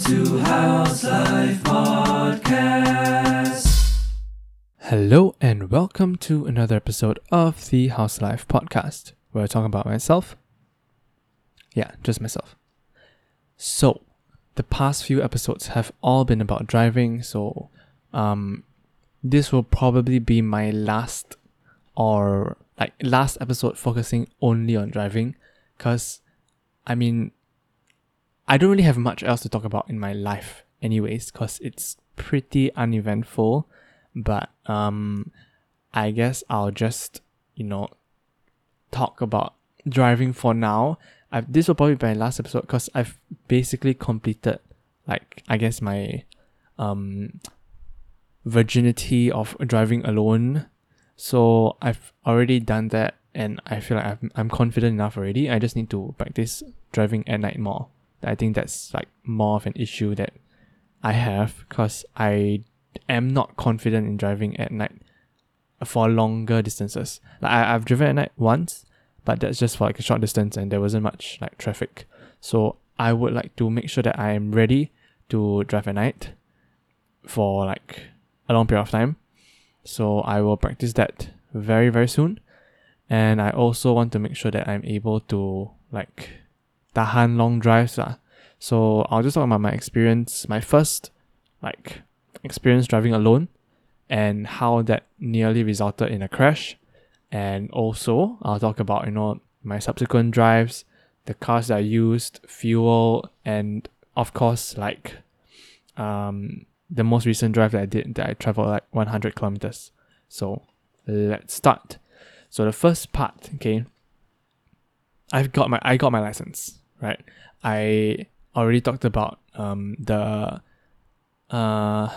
To How's Life Podcast. Hello and welcome to another episode of the How's Life Podcast, where I talk about myself. Yeah, just myself. So, the past few episodes have all been about driving, so um, this will probably be my last or like last episode focusing only on driving, because I mean, I don't really have much else to talk about in my life, anyways, because it's pretty uneventful. But um, I guess I'll just you know talk about driving for now. I've, this will probably be my last episode because I've basically completed like I guess my um virginity of driving alone. So I've already done that and I feel like I'm, I'm confident enough already. I just need to practice driving at night more. I think that's like more of an issue that I have because I am not confident in driving at night for longer distances. Like I, I've driven at night once, but that's just for like a short distance and there wasn't much like traffic. So I would like to make sure that I am ready to drive at night for like a long period of time. So I will practice that very, very soon. And I also want to make sure that I'm able to like tahan long drives. Uh. So I'll just talk about my experience, my first like experience driving alone and how that nearly resulted in a crash. And also I'll talk about, you know, my subsequent drives, the cars that I used, fuel, and of course like um the most recent drive that I did that I traveled like 100 kilometers. So let's start. So the first part, okay, I've got my I got my license, right? I already talked about um the uh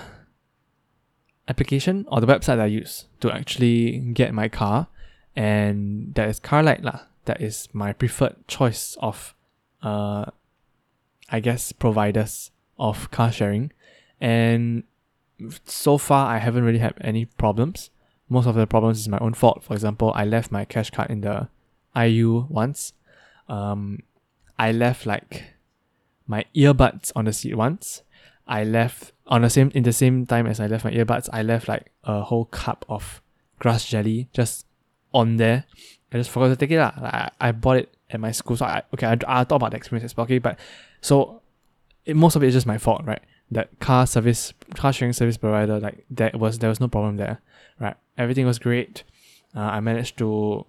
application or the website I use to actually get my car, and that is Carlite lah. That is my preferred choice of uh I guess providers of car sharing and so far I haven't really had any problems. Most of the problems is my own fault. For example, I left my cash card in the IU once. Um, I left like my earbuds on the seat once. I left on the same in the same time as I left my earbuds. I left like a whole cup of grass jelly just on there. I just forgot to take it. Like, I, I bought it at my school. So I okay, I, I'll talk about the experience as well. Okay, but so it, most of it is just my fault, right? that car service car sharing service provider like that was there was no problem there right everything was great uh, i managed to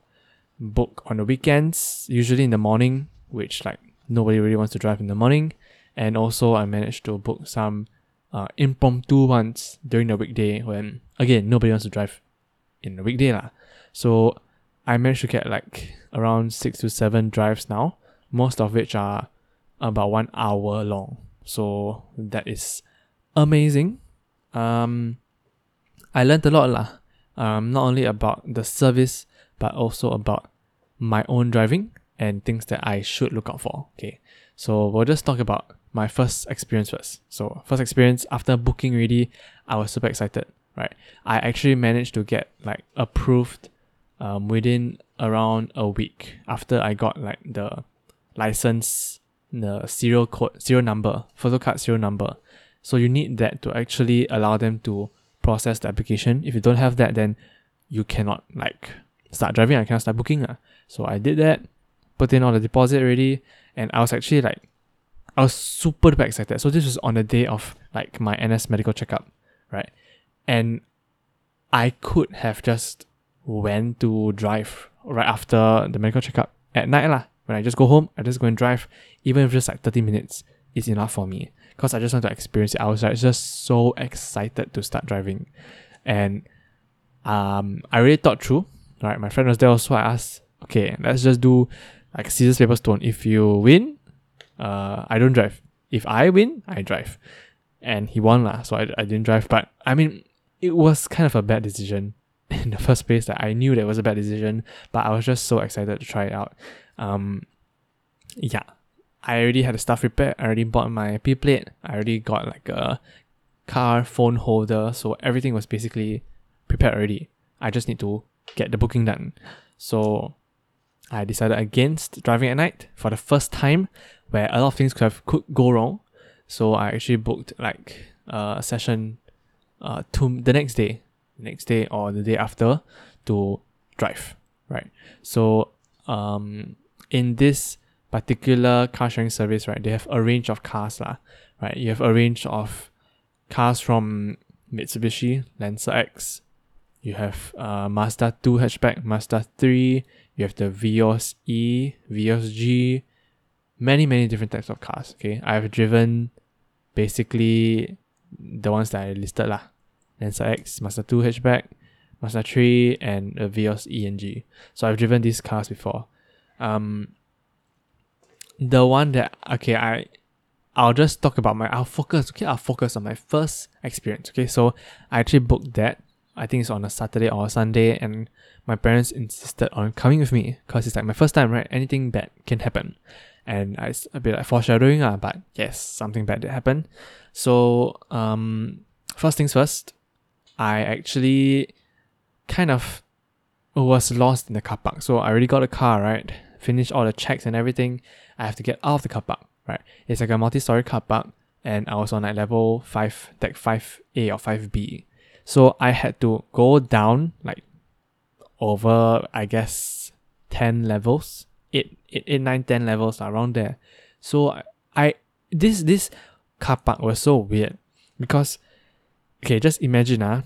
book on the weekends usually in the morning which like nobody really wants to drive in the morning and also i managed to book some uh, impromptu ones during the weekday when again nobody wants to drive in the weekday lah. so i managed to get like around six to seven drives now most of which are about one hour long so that is amazing. Um, I learned a lot lah. Um, not only about the service, but also about my own driving and things that I should look out for. Okay, so we'll just talk about my first experience first. So first experience after booking ready, I was super excited. Right, I actually managed to get like approved um, within around a week after I got like the license the serial code, serial number, photo card serial number. So you need that to actually allow them to process the application. If you don't have that, then you cannot like start driving. I cannot start booking. Uh. So I did that, put in all the deposit already, and I was actually like, I was super duper excited. So this was on the day of like my NS medical checkup, right? And I could have just went to drive right after the medical checkup at night lah. When I just go home, I just go and drive, even if just like 30 minutes is enough for me. Because I just want to experience it. I was like just so excited to start driving. And um I really thought through. Right, my friend was there also. I asked, okay, let's just do like scissors, paper, stone. If you win, uh I don't drive. If I win, I drive. And he won lah, so I, I didn't drive. But I mean, it was kind of a bad decision in the first place that I knew that was a bad decision, but I was just so excited to try it out. Um, yeah, I already had the stuff prepared. I already bought my P plate. I already got like a car phone holder, so everything was basically prepared already. I just need to get the booking done. So I decided against driving at night for the first time, where a lot of things could have could go wrong. So I actually booked like a session uh to the next day, next day or the day after to drive, right? So um in this particular car sharing service, right, they have a range of cars, lah, right? You have a range of cars from Mitsubishi, Lancer X, you have uh, Mazda 2 hatchback, Mazda 3, you have the Vios E, Vios G, many, many different types of cars. Okay, I've driven basically the ones that I listed lah. Lancer X, Mazda 2 hatchback, Mazda 3, and a Vios E and G. So I've driven these cars before. Um, the one that okay, I I'll just talk about my I'll focus okay I'll focus on my first experience okay so I actually booked that I think it's on a Saturday or a Sunday and my parents insisted on coming with me because it's like my first time right? Anything bad can happen. And it's a bit like foreshadowing uh, but yes something bad did happen. So um first things first I actually kind of was lost in the car park. So I already got a car right? Finished all the checks and everything. I have to get out of the car park right? It's like a multi-story car park, and I was on like level five, deck five A or five B. So I had to go down like over, I guess, ten levels, eight, eight, eight, nine, ten levels around there. So I, I this this car park was so weird because, okay, just imagine ah,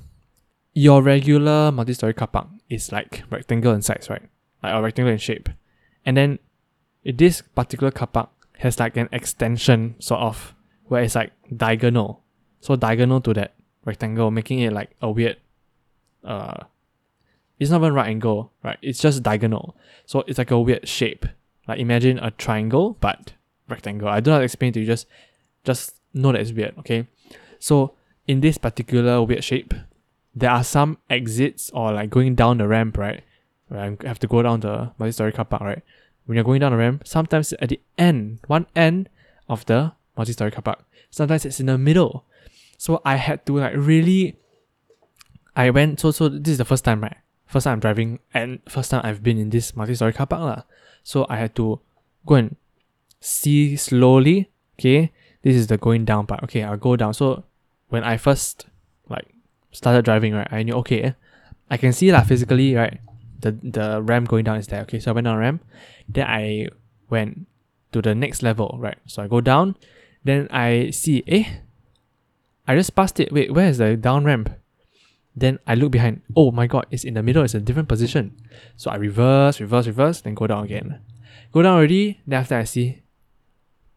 your regular multi-story car park is like rectangle in size, right? Like a rectangle in shape, and then this particular car park has like an extension sort of where it's like diagonal. So diagonal to that rectangle, making it like a weird uh it's not even right angle, right? It's just diagonal. So it's like a weird shape. Like imagine a triangle but rectangle. I do not explain to you, just just know that it's weird, okay? So in this particular weird shape, there are some exits or like going down the ramp, right? I have to go down the multi-story car park, right? when you're going down the ramp, sometimes at the end, one end of the multi-story car park. Sometimes it's in the middle. So I had to like really I went so so this is the first time, right? First time I'm driving and first time I've been in this multi-story car park. La. So I had to go and see slowly. Okay. This is the going down part. Okay, I'll go down. So when I first like started driving, right, I knew okay, I can see like physically, right? the the ramp going down is there. Okay, so I went on ramp. Then I went to the next level, right? So I go down. Then I see, eh, I just passed it. Wait, where is the down ramp? Then I look behind. Oh my god, it's in the middle. It's a different position. So I reverse, reverse, reverse, then go down again. Go down already. Then after I see,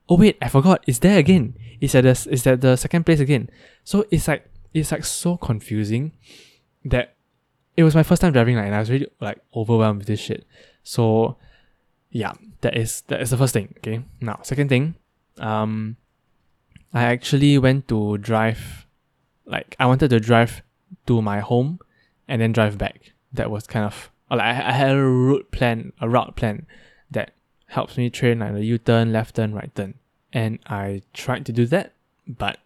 oh wait, I forgot. It's there again. It's at the it's at the second place again. So it's like it's like so confusing that it was my first time driving, like, and I was really like overwhelmed with this shit. So, yeah, that is that is the first thing. Okay, now second thing, um, I actually went to drive, like I wanted to drive to my home, and then drive back. That was kind of uh, like I, I had a route plan, a route plan that helps me train like the U turn, left turn, right turn, and I tried to do that, but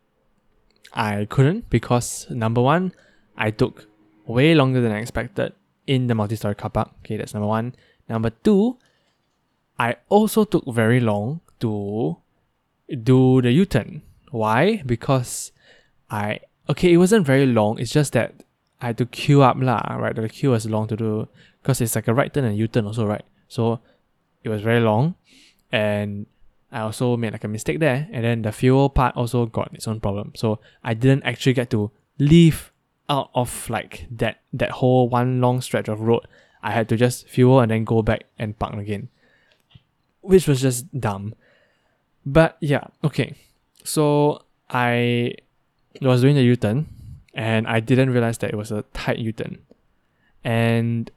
I couldn't because number one, I took way longer than I expected in the multi-story car park. Okay, that's number one. Number two, I also took very long to do the U-turn. Why? Because I okay, it wasn't very long. It's just that I had to queue up lah. Right, the queue was long to do because it's like a right turn and U-turn also, right? So it was very long, and I also made like a mistake there. And then the fuel part also got its own problem. So I didn't actually get to leave out of like that that whole one long stretch of road, I had to just fuel and then go back and park again, which was just dumb. But yeah, okay. So I was doing the U turn, and I didn't realize that it was a tight U turn, and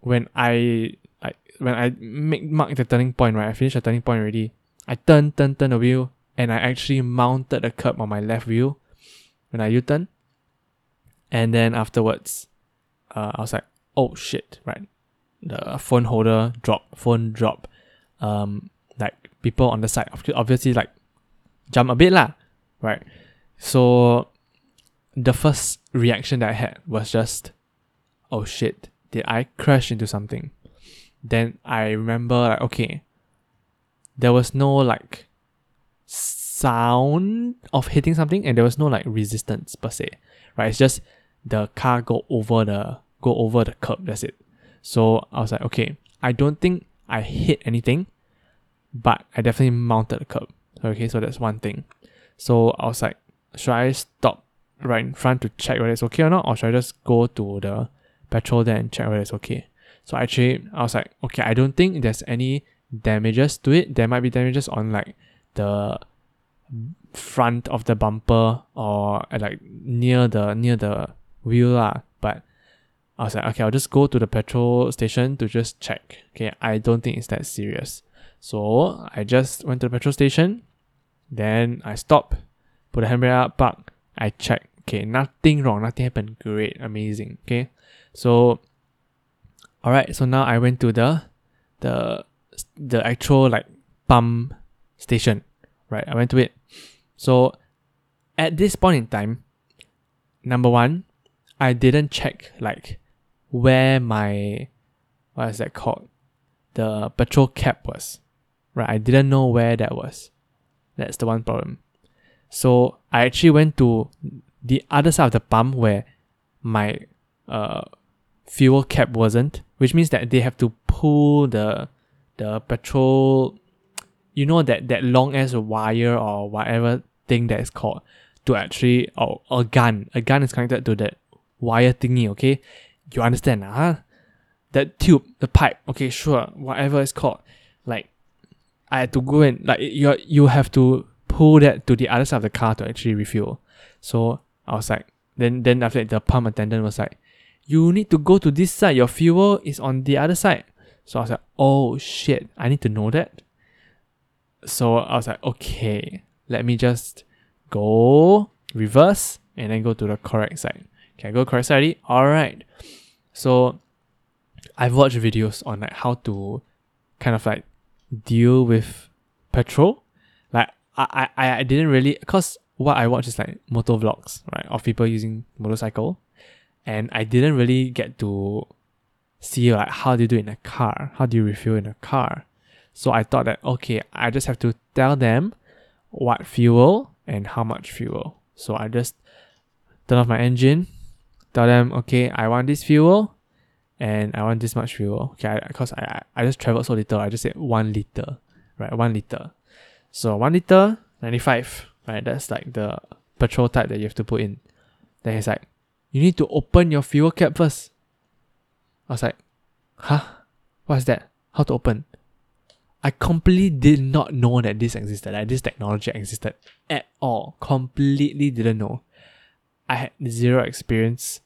when I like when I make mark the turning point, right, I finished the turning point already. I turn, turn, turn the wheel, and I actually mounted the curb on my left wheel when I U turn. And then afterwards, uh, I was like, oh shit, right? The phone holder drop, phone drop. Um, like people on the side obviously like jump a bit lah, right? So the first reaction that I had was just, oh shit, did I crash into something? Then I remember like okay, there was no like sound of hitting something and there was no like resistance per se. Right? It's just the car go over the go over the curb. That's it. So I was like, okay, I don't think I hit anything, but I definitely mounted the curb. Okay, so that's one thing. So I was like, should I stop right in front to check whether it's okay or not, or should I just go to the petrol there and check whether it's okay? So actually, I was like, okay, I don't think there's any damages to it. There might be damages on like the front of the bumper or uh, like near the near the wheel lah. But I was like, okay, I'll just go to the petrol station to just check. Okay, I don't think it's that serious. So I just went to the petrol station, then I stop, put the handbrake up, park. I check. Okay, nothing wrong, nothing happened. Great, amazing. Okay, so all right. So now I went to the the the actual like pump station. Right, I went to it. So at this point in time, number one, I didn't check like where my what is that called? The petrol cap was. Right. I didn't know where that was. That's the one problem. So I actually went to the other side of the pump where my uh fuel cap wasn't, which means that they have to pull the the petrol you know that that long ass wire or whatever thing that is called to actually or a gun. A gun is connected to that wire thingy, okay? You understand, huh? That tube, the pipe, okay, sure, whatever it's called. I had to go and like you you have to pull that to the other side of the car to actually refuel. So I was like, then then after that the pump attendant was like, you need to go to this side. Your fuel is on the other side. So I was like, oh shit, I need to know that. So I was like, okay, let me just go reverse and then go to the correct side. Can I go correct side already? Alright. So I've watched videos on like how to kind of like deal with petrol. Like I, I, I didn't really cause what I watch is like motor vlogs, right? Of people using motorcycle. And I didn't really get to see like how do you do in a car? How do you refuel in a car? So I thought that okay, I just have to tell them what fuel and how much fuel. So I just turn off my engine, tell them okay, I want this fuel and I want this much fuel. Okay, because I, I, I just traveled so little, I just said one liter, right? One liter. So one liter, 95, right? That's like the petrol type that you have to put in. Then he's like, you need to open your fuel cap first. I was like, huh? What's that? How to open? I completely did not know that this existed, that this technology existed at all. Completely didn't know. I had zero experience.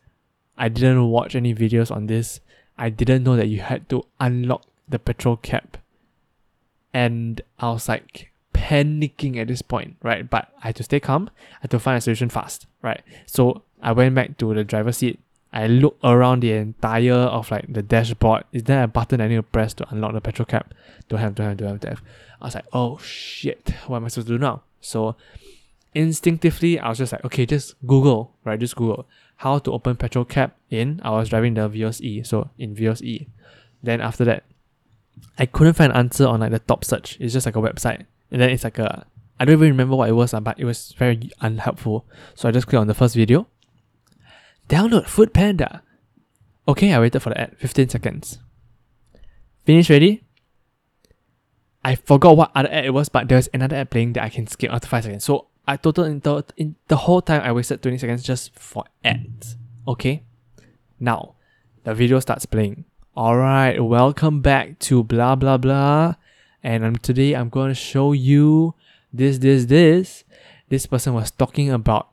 I didn't watch any videos on this. I didn't know that you had to unlock the petrol cap. And I was like panicking at this point, right? But I had to stay calm. I had to find a solution fast, right? So I went back to the driver's seat I looked around the entire of like the dashboard. Is there a button I need to press to unlock the petrol cap? Don't have, don't have, don't have, don't have. I was like, oh shit, what am I supposed to do now? So instinctively, I was just like, okay, just Google, right? Just Google how to open petrol cap in. I was driving the Vios E, so in Vios E. Then after that, I couldn't find an answer on like the top search. It's just like a website, and then it's like a I don't even remember what it was, but it was very unhelpful. So I just clicked on the first video, Download Food Panda. Okay, I waited for the ad. 15 seconds. Finish ready? I forgot what other ad it was, but there's another ad playing that I can skip after 5 seconds. So I total in the, in the whole time I wasted 20 seconds just for ads. Okay? Now, the video starts playing. Alright, welcome back to blah blah blah. And today I'm going to show you this, this, this. This person was talking about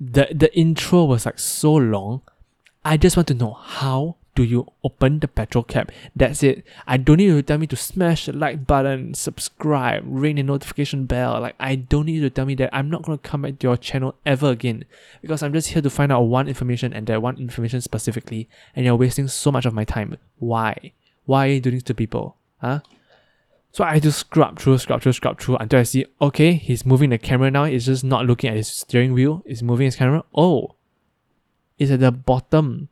the the intro was like so long. I just want to know how do you open the petrol cap? That's it. I don't need you to tell me to smash the like button, subscribe, ring the notification bell. Like I don't need you to tell me that I'm not gonna come back to your channel ever again. Because I'm just here to find out one information and that one information specifically, and you're wasting so much of my time. Why? Why are you doing this to people? Huh? So I to scrub through, scrub through, scrub through until I see, okay, he's moving the camera now. He's just not looking at his steering wheel. He's moving his camera. Oh, it's at the bottom,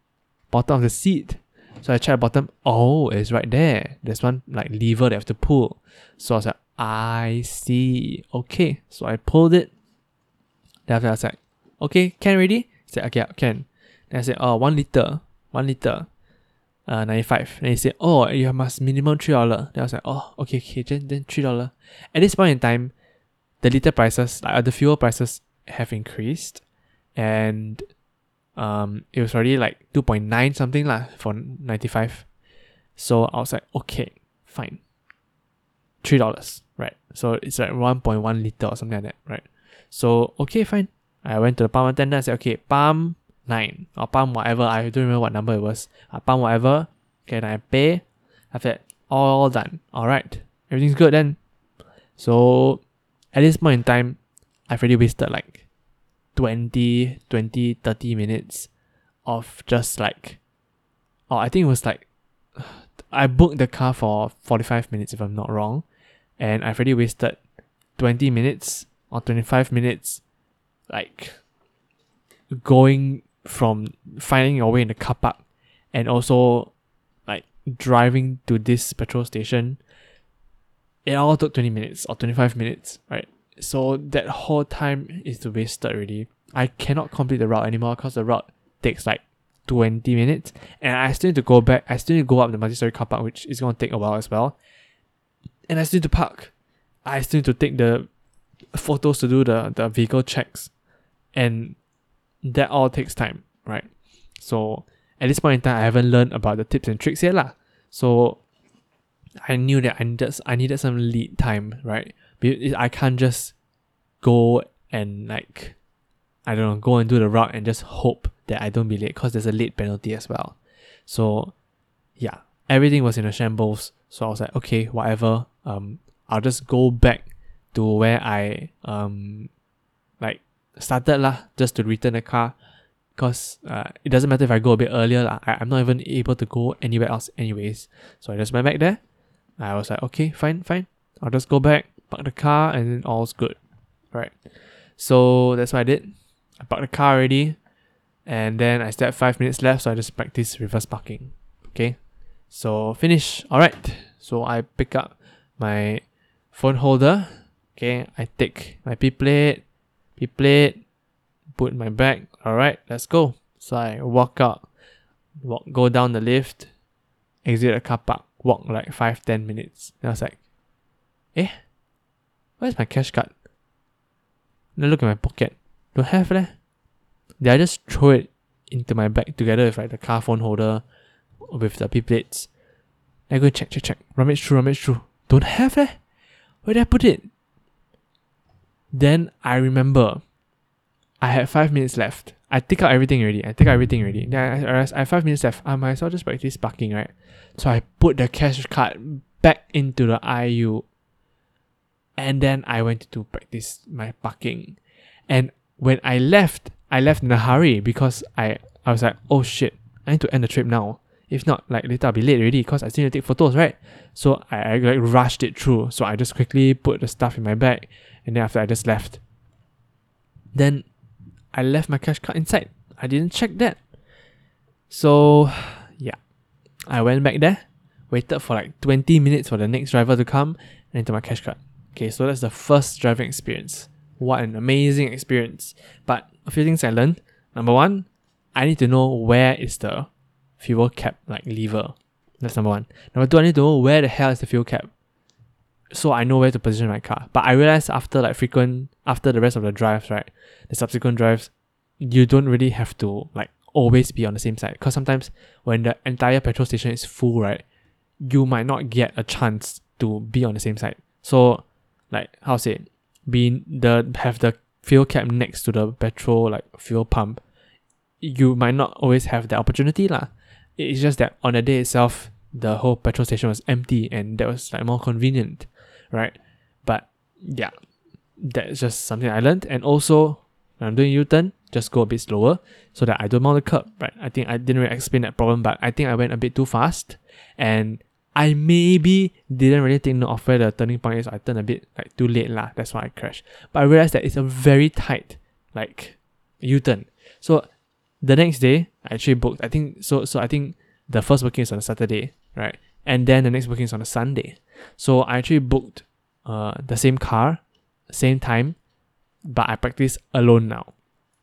bottom of the seat. So I check the bottom. Oh, it's right there. There's one like lever they have to pull. So I was like, I see. Okay. So I pulled it. Then after I was like, okay, can ready? He said, okay, can. Then I said, oh, one liter, one liter, uh, 95. Then he said, oh, you must minimum $3. Then I was like, oh, okay, okay, then, then $3. At this point in time, the liter prices, like the fuel prices have increased. And um, it was already like 2.9 something lah for 95. So I was like, okay, fine. $3, right? So it's like 1.1 liter or something like that, right? So, okay, fine. I went to the pump attendant and said, okay, pump 9 or pump whatever. I don't remember what number it was. I pump whatever. Can I pay? After that, all done. All right. Everything's good then. So, at this point in time, I've already wasted like 20, 20, 30 minutes of just like, oh, I think it was like, I booked the car for 45 minutes if I'm not wrong. And I've already wasted 20 minutes or 25 minutes like going from finding your way in the car park and also like driving to this petrol station it all took 20 minutes or 25 minutes right so that whole time is wasted already i cannot complete the route anymore because the route takes like 20 minutes and i still need to go back i still need to go up the multi-story car park which is going to take a while as well and i still need to park i still need to take the photos to do the, the vehicle checks and that all takes time, right? So at this point in time, I haven't learned about the tips and tricks yet, lah. So I knew that I needed I needed some lead time, right? I can't just go and like I don't know, go and do the route and just hope that I don't be late because there's a late penalty as well. So yeah, everything was in a shambles. So I was like, okay, whatever. Um, I'll just go back to where I um like started lah, just to return the car. Cause uh, it doesn't matter if I go a bit earlier lah. I, I'm not even able to go anywhere else anyways. So I just went back there. I was like, okay, fine, fine. I'll just go back, park the car, and then all's good. Right. So that's what I did. I parked the car already. And then I still had five minutes left, so I just practice reverse parking. Okay. So finish. Alright. So I pick up my phone holder Okay, I take my P plate, P plate, put my bag. Alright, let's go. So I walk out, walk, go down the lift, exit the car park, walk like 5 10 minutes. And I was like, eh, where's my cash card? Then look at my pocket. Don't have leh. Did I just throw it into my bag together with like the car phone holder with the P plates? I go check, check, check. Rummage through, rummage through. Don't have leh. Where did I put it? Then I remember I had five minutes left. I take out everything already. I take out everything already. Then I I have five minutes left. I might as well just practice parking, right? So I put the cash card back into the IU. And then I went to practice my parking. And when I left, I left in a hurry because I, I was like, oh shit, I need to end the trip now. If not, like later I'll be late already because I still need to take photos, right? So I, I like rushed it through. So I just quickly put the stuff in my bag and then after I just left. Then I left my cash card inside. I didn't check that. So yeah. I went back there, waited for like 20 minutes for the next driver to come, and enter my cash card. Okay, so that's the first driving experience. What an amazing experience. But a few things I learned. Number one, I need to know where is the fuel cap like lever. That's number one. Number two, I need to know where the hell is the fuel cap so I know where to position my car. But I realized after like frequent after the rest of the drives, right, the subsequent drives, you don't really have to like always be on the same side. Because sometimes when the entire petrol station is full, right, you might not get a chance to be on the same side. So like how say it, being the have the fuel cap next to the petrol like fuel pump, you might not always have the opportunity lah. It's just that on the day itself, the whole petrol station was empty and that was like more convenient right? But yeah, that's just something I learned. And also, when I'm doing U-turn, just go a bit slower so that I don't mount the curb, right? I think I didn't really explain that problem, but I think I went a bit too fast and I maybe didn't really take note of where the turning point is. I turned a bit like too late lah. That's why I crashed. But I realized that it's a very tight like U-turn. So the next day I actually booked. I think so. So I think the first booking is on a Saturday, right? And then the next booking is on a Sunday. So I actually booked uh, the same car, same time, but I practice alone now.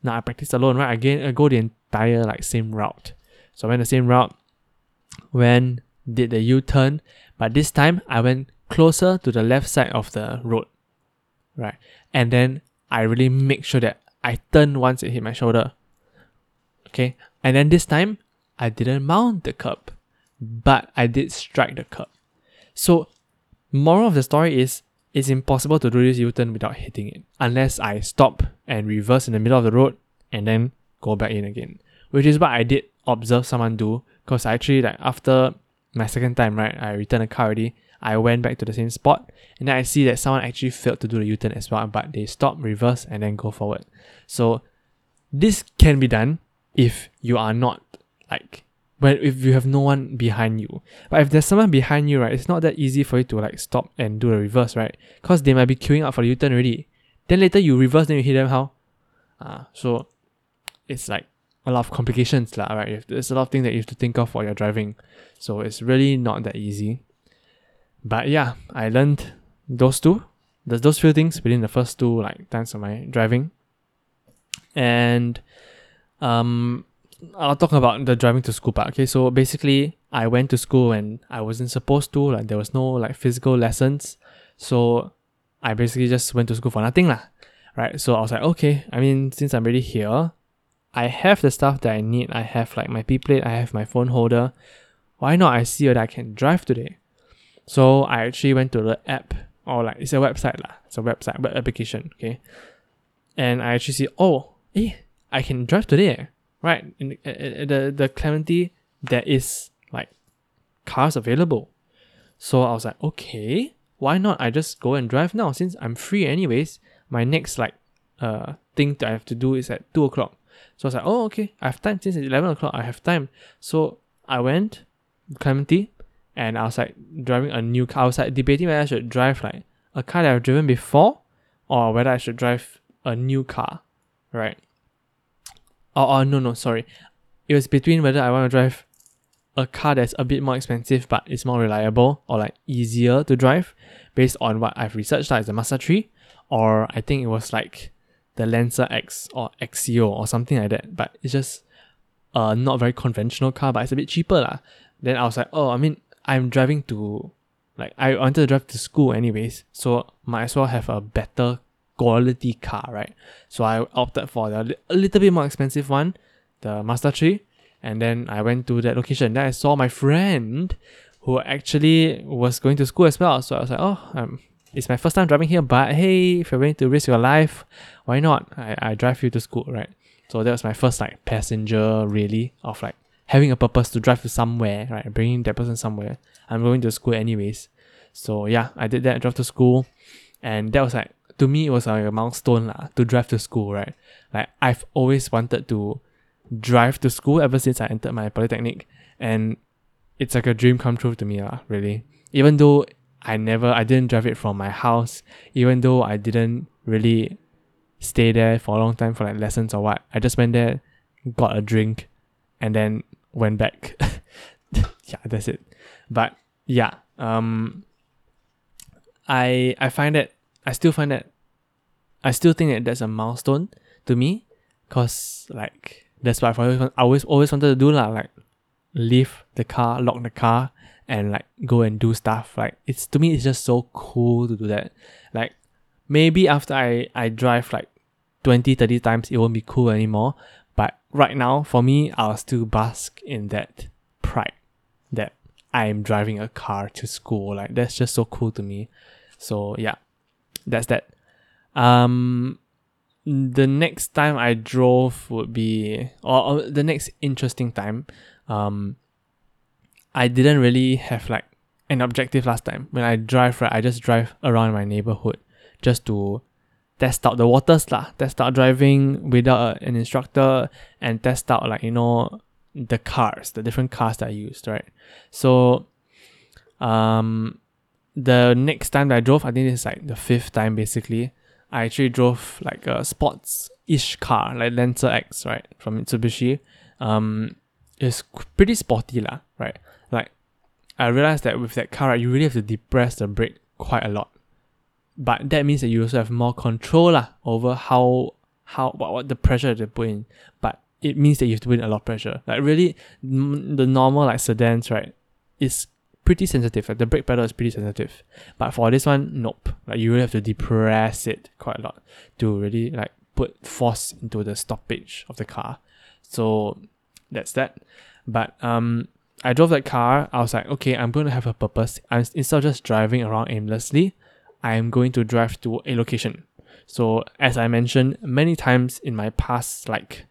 Now I practice alone, right? Again, I go the entire like same route. So I went the same route, when did the U-turn, but this time I went closer to the left side of the road, right? And then I really make sure that I turn once it hit my shoulder. Okay, and then this time I didn't mount the curb, but I did strike the curb. So, moral of the story is it's impossible to do this U-turn without hitting it, unless I stop and reverse in the middle of the road and then go back in again, which is what I did observe someone do. Because I actually like after my second time, right, I returned the car already. I went back to the same spot and then I see that someone actually failed to do the U-turn as well, but they stop, reverse, and then go forward. So this can be done if you are not like when if you have no one behind you. But if there's someone behind you, right, it's not that easy for you to like stop and do the reverse, right? Because they might be queuing up for the U-turn already. Then later you reverse, then you hit them how? Uh, so it's like a lot of complications, lah, right? There's a lot of things that you have to think of while you're driving. So it's really not that easy. But yeah, I learned those two. Those few things within the first two like times of my driving. And um I'll talk about the driving to school part. Okay, so basically I went to school and I wasn't supposed to, like there was no like physical lessons. So I basically just went to school for nothing lah. Right. So I was like, okay, I mean, since I'm already here, I have the stuff that I need. I have like my P plate, I have my phone holder. Why not I see that I can drive today? So I actually went to the app or like it's a website lah. It's a website web application, okay. And I actually see, oh, eh, I can drive today, right? In the, the the Clementi there is like cars available. So I was like, okay, why not I just go and drive now since I'm free anyways. My next like uh thing that I have to do is at two o'clock. So I was like, oh okay, I have time since it's eleven o'clock. I have time. So I went Clementi and I was like driving a new car. I was like debating whether I should drive like a car that I've driven before or whether I should drive a new car, right? Oh, oh no, no, sorry. It was between whether I want to drive a car that's a bit more expensive but it's more reliable or like easier to drive based on what I've researched, like the Mazda 3, or I think it was like the Lancer X or XCO or something like that. But it's just a not very conventional car, but it's a bit cheaper. lah. Then I was like, oh, I mean, I'm driving to like I wanted to drive to school anyways, so might as well have a better quality car, right? So I opted for the a little bit more expensive one, the Mazda 3, and then I went to that location. Then I saw my friend who actually was going to school as well. So I was like, oh, um, it's my first time driving here, but hey, if you're willing to risk your life, why not? I, I drive you to school, right? So that was my first like passenger really of like having a purpose to drive to somewhere, right? Bringing that person somewhere. I'm going to school anyways. So yeah, I did that, I drove to school. And that was like, to me, it was like a milestone lah, to drive to school, right? Like I've always wanted to drive to school ever since I entered my polytechnic. And it's like a dream come true to me, lah, really. Even though I never, I didn't drive it from my house, even though I didn't really stay there for a long time for like lessons or what. I just went there, got a drink, and then went back. yeah, that's it. But yeah, um, I I find that I still find that I still think that that's a milestone to me, cause like that's what I've always always always wanted to do lah. Like leave the car, lock the car, and like go and do stuff. Like it's to me, it's just so cool to do that. Like maybe after I I drive like 20, 30 times, it won't be cool anymore. But right now, for me, I'll still bask in that pride that I'm driving a car to school. Like that's just so cool to me. So yeah, that's that. Um, the next time I drove would be, or, or the next interesting time. Um, I didn't really have like an objective last time. When I drive, right, I just drive around my neighborhood just to test out the waters lah, test out driving without an instructor and test out like, you know, the cars, the different cars that I used, right? So um the next time that I drove, I think is like the fifth time basically. I actually drove like a sports ish car, like Lancer X, right? From Mitsubishi. Um it's pretty sporty lah, right? I realized that with that car, right, you really have to depress the brake quite a lot but that means that you also have more control lah, over how how what, what the pressure to put in. But it means that you have to put in a lot of pressure. Like really, m- the normal like sedans right is pretty sensitive. Like the brake pedal is pretty sensitive. But for this one, nope. Like you really have to depress it quite a lot to really like put force into the stoppage of the car. So that's that. But um I drove that car, I was like, okay, I'm going to have a purpose. I'm, instead of just driving around aimlessly, I'm going to drive to a location. So as I mentioned many times in my past like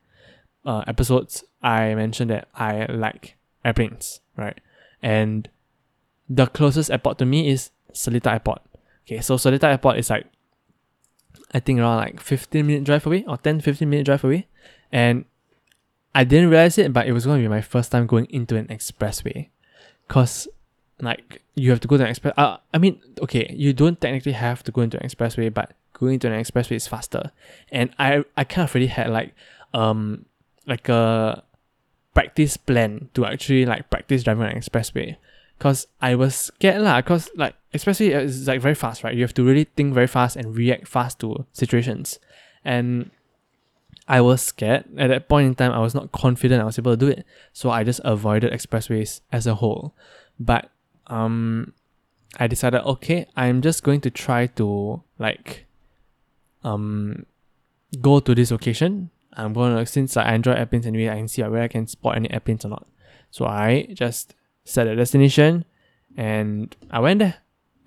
uh, episodes, I mentioned that I like airplanes, right? And the closest airport to me is Seletar Airport. Okay, so Seletar Airport is like I think around like 15 minute drive away or 10 15 minute drive away. And I didn't realize it, but it was going to be my first time going into an expressway. Cause like you have to go to an express uh, I mean, okay, you don't technically have to go into an expressway, but going into an expressway is faster. And I I kind of really had like um like a practice plan to actually like practice driving on an expressway. Cause I was scared lah, cause like expressway is like very fast, right? You have to really think very fast and react fast to situations. And I was scared. At that point in time, I was not confident I was able to do it. So I just avoided expressways as a whole. But um I decided, okay, I'm just going to try to like um go to this location. I'm gonna since I enjoy airplanes anyway, I can see where I can spot any airplanes or not. So I just set a destination and I went there.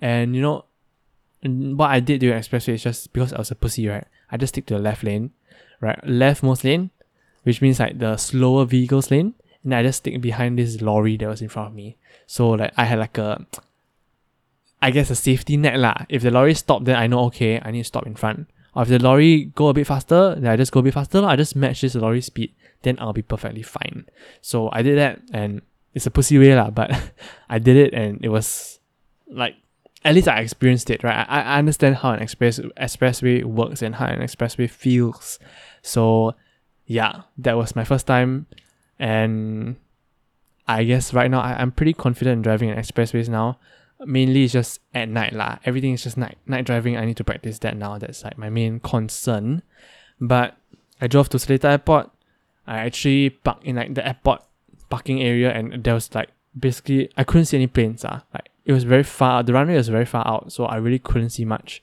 And you know what I did during expressway is just because I was a pussy, right? I just stick to the left lane, right? Leftmost lane, which means like the slower vehicles lane, and I just stick behind this lorry that was in front of me. So like I had like a I guess a safety net lah. If the lorry stopped, then I know okay, I need to stop in front. Or if the lorry go a bit faster, then I just go a bit faster. I just match this lorry speed, then I'll be perfectly fine. So I did that, and it's a pussy way lah, but I did it, and it was like at least I experienced it, right? I, I understand how an express expressway works and how an expressway feels. So yeah, that was my first time, and I guess right now I, I'm pretty confident in driving an expressways now mainly it's just at night lah. Everything is just night night driving. I need to practice that now. That's like my main concern. But I drove to Seletar Airport. I actually parked in like the airport parking area, and there was like basically I couldn't see any planes. Ah, like it was very far. The runway was very far out, so I really couldn't see much.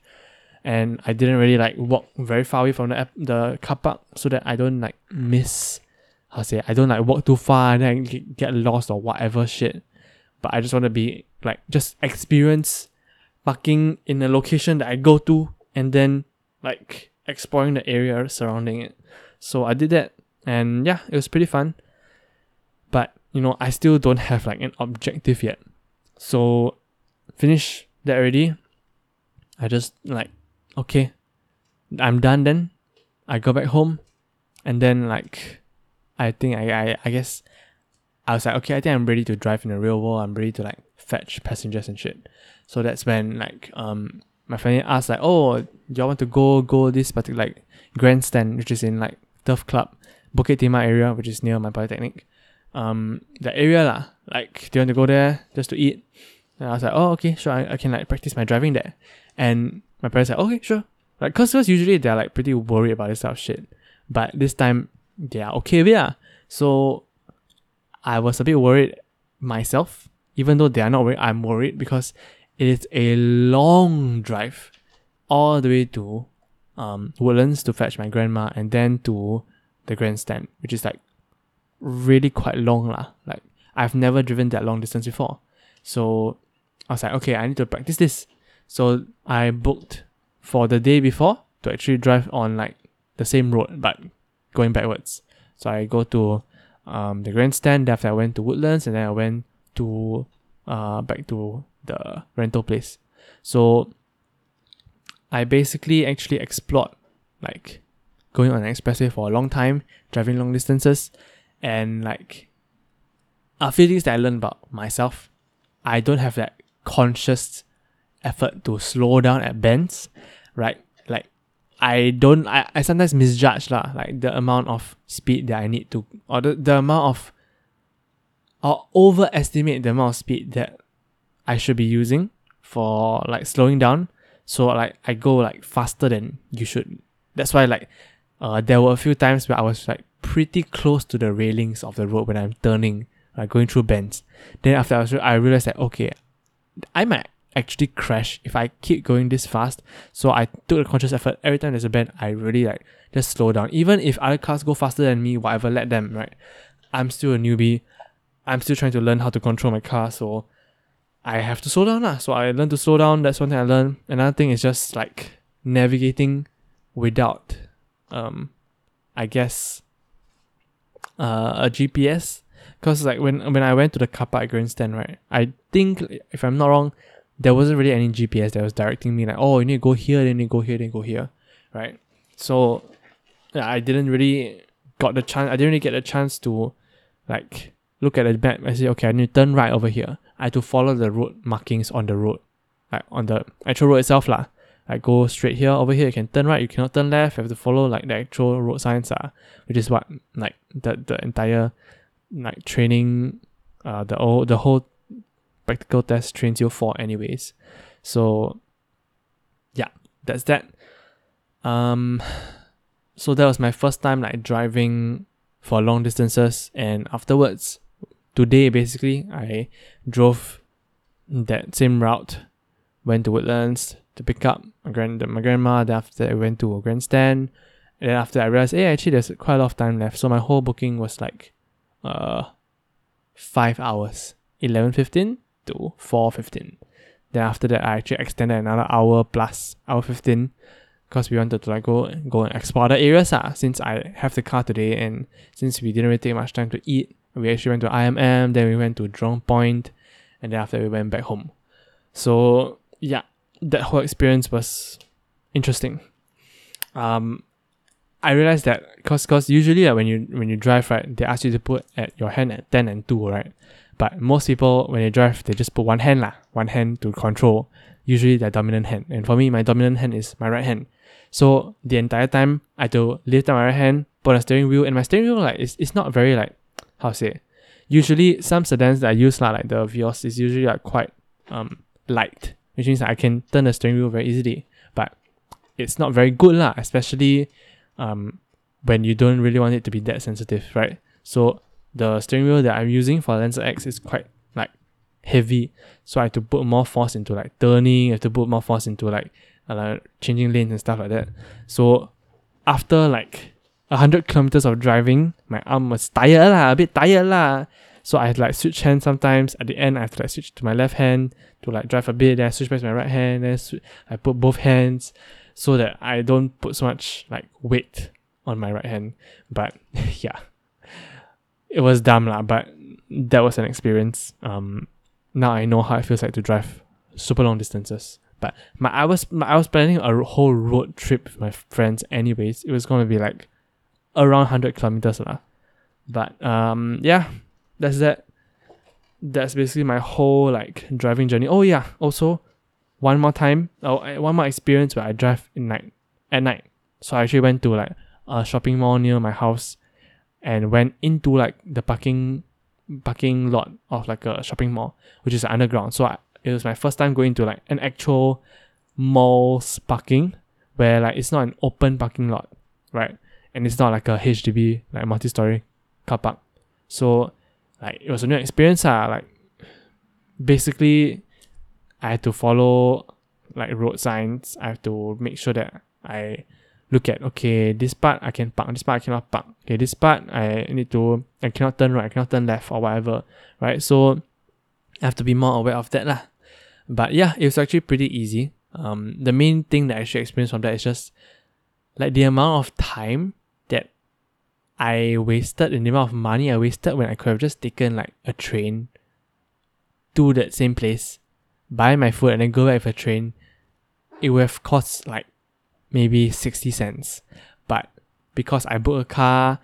And I didn't really like walk very far away from the the car park so that I don't like miss. To say? I don't like walk too far and then get lost or whatever shit. But I just want to be like just experience parking in a location that I go to and then like exploring the area surrounding it. So I did that and yeah, it was pretty fun. But you know, I still don't have like an objective yet. So finish that already. I just like okay, I'm done then. I go back home and then like I think I, I I guess I was like, okay, I think I'm ready to drive in the real world. I'm ready to like fetch passengers and shit. So that's when like um my friend asked like, oh, do y'all want to go go this particular like grandstand, which is in like Turf Club, Bukit Timah area, which is near my polytechnic. Um, the area lah. Like, do you want to go there just to eat? And I was like, oh, okay, sure. I, I can like practice my driving there. And my parents said, okay, sure. Like, cause usually they're like pretty worried about this type of shit, but this time they are okay with it. So I was a bit worried myself, even though they are not worried. I'm worried because it is a long drive all the way to um, Woodlands to fetch my grandma and then to the grandstand, which is like really quite long lah. Like I've never driven that long distance before. So I was like, okay, I need to practice this. So I booked for the day before to actually drive on like the same road but going backwards. So I go to um, the grandstand. After I went to Woodlands and then I went to uh, back to the rental place. So I basically actually explored like going on an expressway for a long time, driving long distances, and like a few things that I learned about myself. I don't have that conscious effort to slow down at bends, right? Like I don't I, I sometimes misjudge lah, like the amount of speed that I need to or the, the amount of or overestimate the amount of speed that I should be using for like slowing down. So like I go like faster than you should. That's why like uh there were a few times where I was like pretty close to the railings of the road when I'm turning, like going through bends. Then after I was I realized that okay, I might actually crash if I keep going this fast. So I took a conscious effort. Every time there's a bend, I really like just slow down. Even if other cars go faster than me, whatever, let them, right? I'm still a newbie. I'm still trying to learn how to control my car, so I have to slow down lah. So I learned to slow down. That's one thing I learned. Another thing is just like navigating without, um, I guess, uh, a GPS. Cause like when when I went to the car park grandstand, right? I think if I'm not wrong, there wasn't really any GPS that was directing me like, oh, you need to go here, then you go here, then go here, right? So I didn't really got the chance. I didn't really get a chance to like look at the map and say, okay, I need to turn right over here. I had to follow the road markings on the road, like on the actual road itself lah. Like go straight here, over here you can turn right, you cannot turn left. You have to follow like the actual road signs ah, which is what like the the entire like training, uh, the whole the whole practical test trains you for anyways. So yeah, that's that. Um, so that was my first time like driving for long distances, and afterwards, today basically I drove that same route, went to Woodlands to pick up my grand my grandma. Then after that, I went to a grandstand. And then after I realized, hey, actually there's quite a lot of time left. So my whole booking was like, uh, five hours, eleven fifteen to four fifteen. Then after that, I actually extended another hour plus hour fifteen because we wanted to like go go and explore the areas ah, since I have the car today and since we didn't really take much time to eat, we actually went to IMM, then we went to Jurong Point, and then after we went back home. So yeah, that whole experience was interesting. Um, I realized that cause cause usually uh, when you when you drive right, they ask you to put at your hand at ten and two right, but most people when they drive they just put one hand lah, one hand to control. Usually their dominant hand, and for me my dominant hand is my right hand. So the entire time I had to lift up my right hand, put a steering wheel, and my steering wheel like it's, it's not very like how to say. Usually some sedans that I use lah, like the Vios is usually like quite um light, which means I can turn the steering wheel very easily. But it's not very good lah, especially um when you don't really want it to be that sensitive, right? So the steering wheel that I'm using for Lancer X is quite like heavy, so I have to put more force into like turning, I have to put more force into like uh, changing lanes and stuff like that. So after like hundred kilometers of driving, my arm was tired lah, a bit tired lah. So I had like switch hands sometimes. At the end, I have to like switch to my left hand to like drive a bit. Then I switch back to my right hand. Then sw- I put both hands so that I don't put so much like weight on my right hand. But yeah, it was dumb lah. But that was an experience. Um, now I know how it feels like to drive super long distances. But my I was my, I was planning a whole road trip with my friends. Anyways, it was going to be like around hundred kilometers lah. But um, yeah, that's that. That's basically my whole like driving journey. Oh yeah, also one more time, oh one more experience where I drive in night at night. So I actually went to like a shopping mall near my house, and went into like the parking parking lot of like a shopping mall, which is underground. So I, it was my first time going to like an actual mall's parking where like it's not an open parking lot, right? And it's not like a HDB like multi-story car park. So like it was a new experience. Ah, like basically I had to follow like road signs. I have to make sure that I look at okay, this part I can park, this part I cannot park. Okay, this part I need to I cannot turn right, I cannot turn left or whatever. Right. So I have to be more aware of that lah. But yeah, it was actually pretty easy. Um, the main thing that I should experience from that is just like the amount of time I wasted the amount of money I wasted when I could have just taken like a train to that same place, buy my food and then go back with a train. It would have cost like maybe 60 cents. But because I booked a car,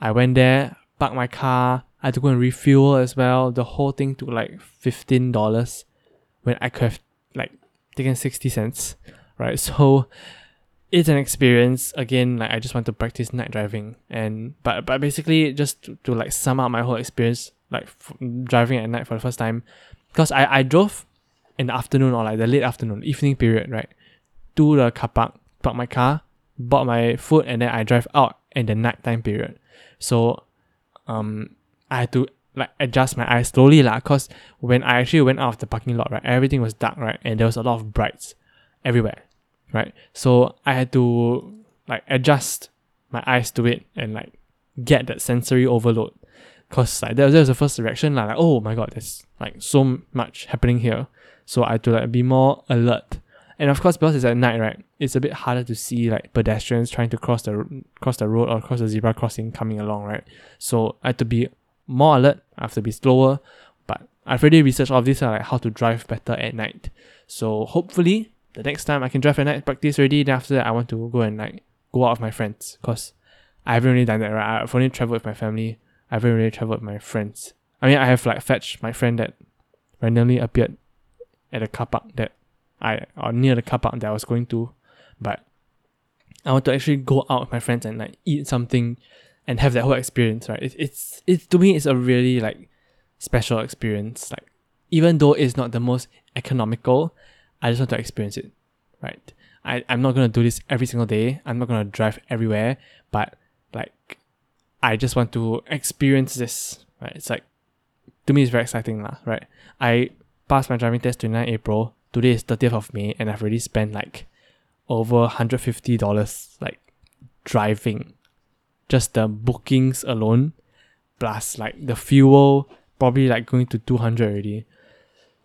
I went there, parked my car, I had to go and refuel as well. The whole thing took like $15 when I could have like taken 60 cents, right? So it's an experience. Again, like I just want to practice night driving and but but basically just to, to like sum up my whole experience like f- driving at night for the first time because I, I drove in the afternoon or like the late afternoon evening period right to the car park, park my car, bought my food, and then I drive out in the nighttime period. So um I had to like adjust my eyes slowly lah, cause when I actually went out of the parking lot, right, everything was dark, right, and there was a lot of brights everywhere, right. So I had to like adjust my eyes to it and like get that sensory overload, cause like that was, that was the first reaction lah, like oh my god, there's like so much happening here, so I had to like be more alert. And of course, because it's at night, right, it's a bit harder to see like pedestrians trying to cross the cross the road or cross the zebra crossing coming along, right? So I had to be more alert. I have to be slower. But I've already researched all this, like how to drive better at night. So hopefully the next time I can drive at night, practice already. Then after that, I want to go and like go out with my friends because I haven't really done that. Right, I've only traveled with my family. I haven't really traveled with my friends. I mean, I have like fetched my friend that randomly appeared at the car park that I or near the car park that I was going to, but I want to actually go out with my friends and like eat something and have that whole experience, right? It, it's it's to me it's a really like special experience. Like even though it's not the most economical, I just want to experience it, right? I, I'm not gonna do this every single day. I'm not gonna drive everywhere, but like I just want to experience this, right? It's like to me it's very exciting, lah, right? I passed my driving test 29 April. Today is 30th of May, and I've already spent like over $150 like driving just the bookings alone, plus like the fuel, probably like going to 200 already.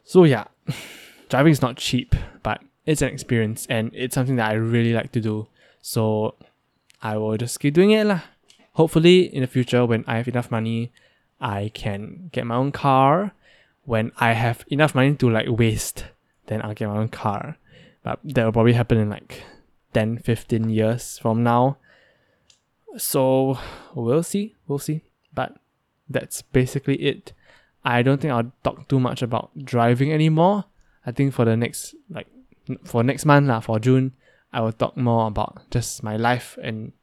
So yeah, driving is not cheap, but it's an experience and it's something that I really like to do. So I will just keep doing it lah. Hopefully in the future when I have enough money, I can get my own car. When I have enough money to like waste, then I'll get my own car. But that will probably happen in like 10, 15 years from now. So we'll see, we'll see. But that's basically it. I don't think I'll talk too much about driving anymore. I think for the next like for next month lah, for June, I will talk more about just my life and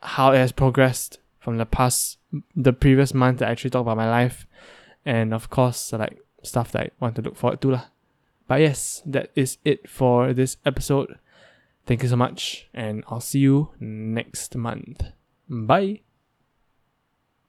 how it has progressed from the past the previous month I actually talked about my life and of course like stuff that I want to look forward to lah. But yes, that is it for this episode. Thank you so much, and I'll see you next month. Bye.